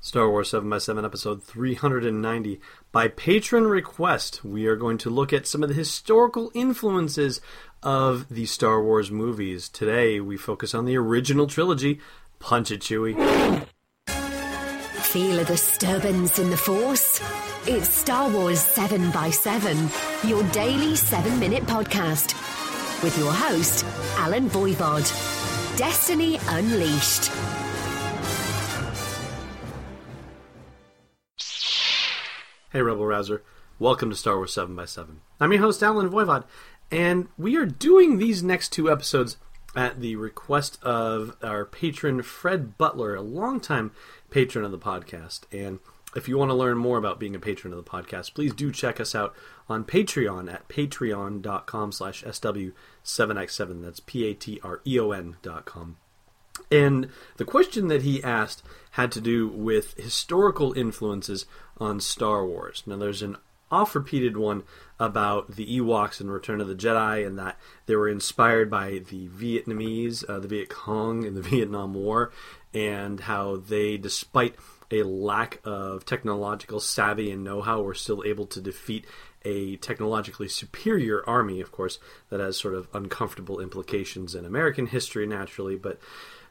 Star Wars 7x7 episode 390. By patron request, we are going to look at some of the historical influences of the Star Wars movies. Today, we focus on the original trilogy. Punch it, Chewie. Feel a disturbance in the Force? It's Star Wars 7x7, your daily 7 minute podcast. With your host, Alan Voivod. Destiny Unleashed. Hey, Rebel Rouser. Welcome to Star Wars 7x7. I'm your host, Alan Voivod, and we are doing these next two episodes at the request of our patron, Fred Butler, a longtime patron of the podcast. And if you want to learn more about being a patron of the podcast, please do check us out on Patreon at patreon.com slash SW7x7. That's P-A-T-R-E-O-N dot com. And the question that he asked had to do with historical influences on Star Wars. Now, there's an oft repeated one about the Ewoks in Return of the Jedi and that they were inspired by the Vietnamese, uh, the Viet Cong in the Vietnam War, and how they, despite a lack of technological savvy and know how, were still able to defeat a technologically superior army, of course, that has sort of uncomfortable implications in American history, naturally, but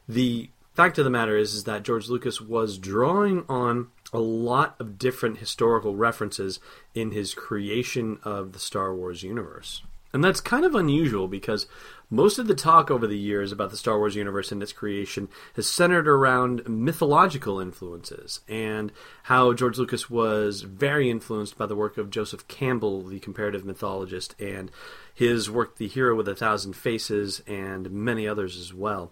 the fact of the matter is, is that George Lucas was drawing on a lot of different historical references in his creation of the Star Wars universe. And that's kind of unusual because most of the talk over the years about the Star Wars universe and its creation has centered around mythological influences and how George Lucas was very influenced by the work of Joseph Campbell, the comparative mythologist, and his work, The Hero with a Thousand Faces, and many others as well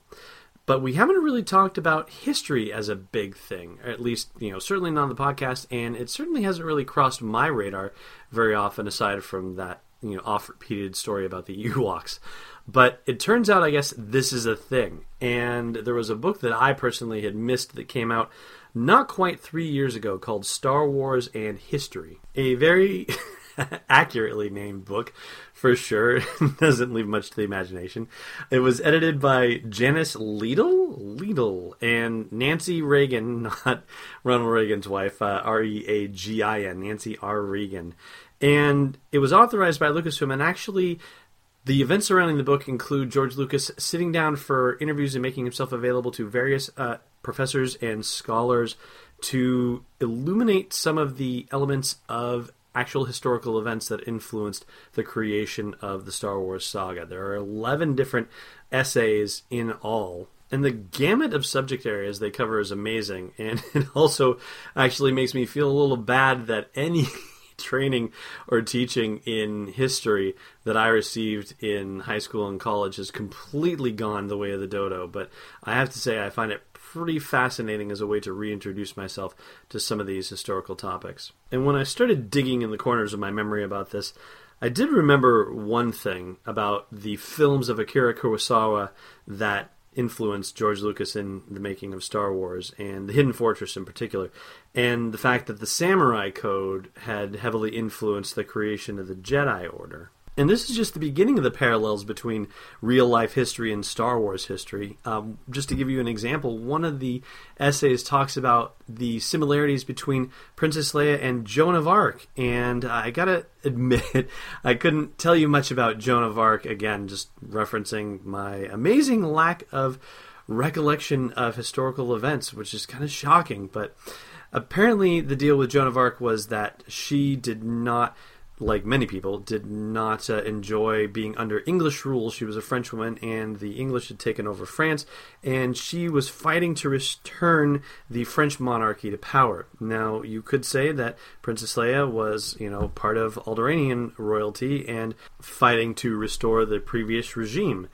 but we haven't really talked about history as a big thing, at least, you know, certainly not on the podcast, and it certainly hasn't really crossed my radar very often, aside from that, you know, oft repeated story about the Ewoks. But it turns out, I guess, this is a thing. And there was a book that I personally had missed that came out not quite three years ago called Star Wars and History. A very accurately named book for sure. Doesn't leave much to the imagination. It was edited by Janice Liedl, Liedl, and Nancy Reagin, not Ronald Reagan's wife, uh, R E A G I N, Nancy R. Reagin. And it was authorized by Lucasfilm, and actually, the events surrounding the book include George Lucas sitting down for interviews and making himself available to various uh, professors and scholars to illuminate some of the elements of actual historical events that influenced the creation of the Star Wars saga. There are 11 different essays in all. And the gamut of subject areas they cover is amazing. And it also actually makes me feel a little bad that any training or teaching in history that I received in high school and college has completely gone the way of the dodo. But I have to say, I find it pretty fascinating as a way to reintroduce myself to some of these historical topics. And when I started digging in the corners of my memory about this, I did remember one thing about the films of Akira Kurosawa that influenced George Lucas in the making of Star Wars and The Hidden Fortress in particular, and the fact that the Samurai Code had heavily influenced the creation of the Jedi Order. And this is just the beginning of the parallels between real life history and Star Wars history. Um, just to give you an example, one of the essays talks about the similarities between Princess Leia and Joan of Arc. And I gotta admit, I couldn't tell you much about Joan of Arc, again, just referencing my amazing lack of recollection of historical events, which is kind of shocking. But apparently, the deal with Joan of Arc was that she did not like many people, did not uh, enjoy being under English rule. She was a French woman, and the English had taken over France, and she was fighting to return the French monarchy to power. Now, you could say that Princess Leia was, you know, part of Alderaanian royalty and fighting to restore the previous regime.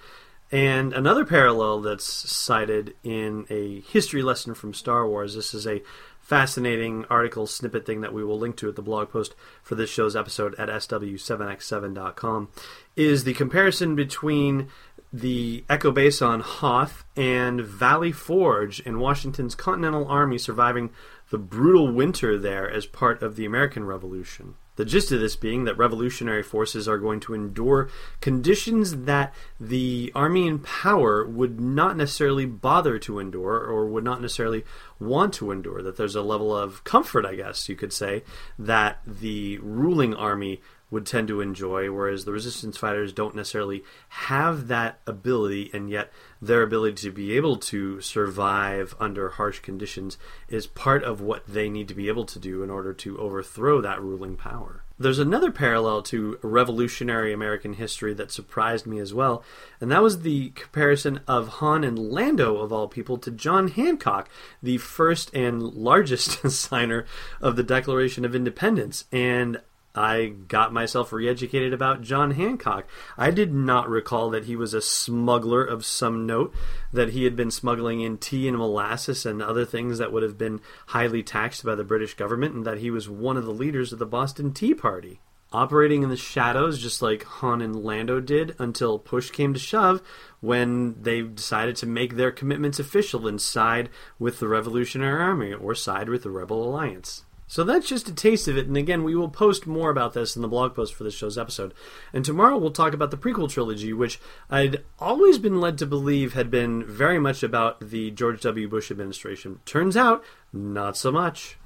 And another parallel that's cited in a history lesson from Star Wars, this is a fascinating article snippet thing that we will link to at the blog post for this show's episode at sw7x7.com, is the comparison between the Echo Base on Hoth and Valley Forge in Washington's Continental Army surviving the brutal winter there as part of the American Revolution. The gist of this being that revolutionary forces are going to endure conditions that the army in power would not necessarily bother to endure or would not necessarily want to endure. That there's a level of comfort, I guess you could say, that the ruling army would tend to enjoy, whereas the resistance fighters don't necessarily have that ability, and yet their ability to be able to survive under harsh conditions is part of what they need to be able to do in order to overthrow that ruling power. There's another parallel to revolutionary American history that surprised me as well, and that was the comparison of Han and Lando, of all people, to John Hancock, the first and largest signer of the Declaration of Independence. And I got myself re educated about John Hancock. I did not recall that he was a smuggler of some note, that he had been smuggling in tea and molasses and other things that would have been highly taxed by the British government, and that he was one of the leaders of the Boston Tea Party. Operating in the shadows, just like Han and Lando did, until push came to shove when they decided to make their commitments official and side with the Revolutionary Army or side with the Rebel Alliance. So that's just a taste of it, and again, we will post more about this in the blog post for this show's episode. And tomorrow we'll talk about the prequel trilogy, which I'd always been led to believe had been very much about the George W. Bush administration. Turns out, not so much.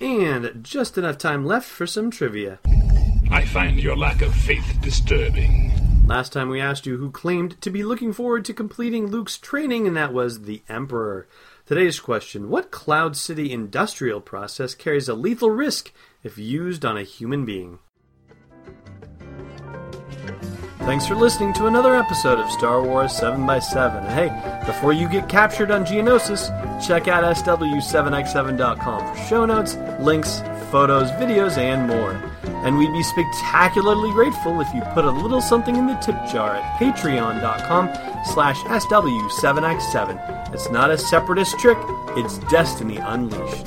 And just enough time left for some trivia. I find your lack of faith disturbing. Last time we asked you who claimed to be looking forward to completing Luke's training, and that was the Emperor. Today's question What Cloud City industrial process carries a lethal risk if used on a human being? Thanks for listening to another episode of Star Wars 7x7. And hey, before you get captured on Geonosis, check out SW7x7.com for show notes, links, photos, videos, and more. And we'd be spectacularly grateful if you put a little something in the tip jar at patreon.com slash SW7x7. It's not a separatist trick, it's Destiny Unleashed.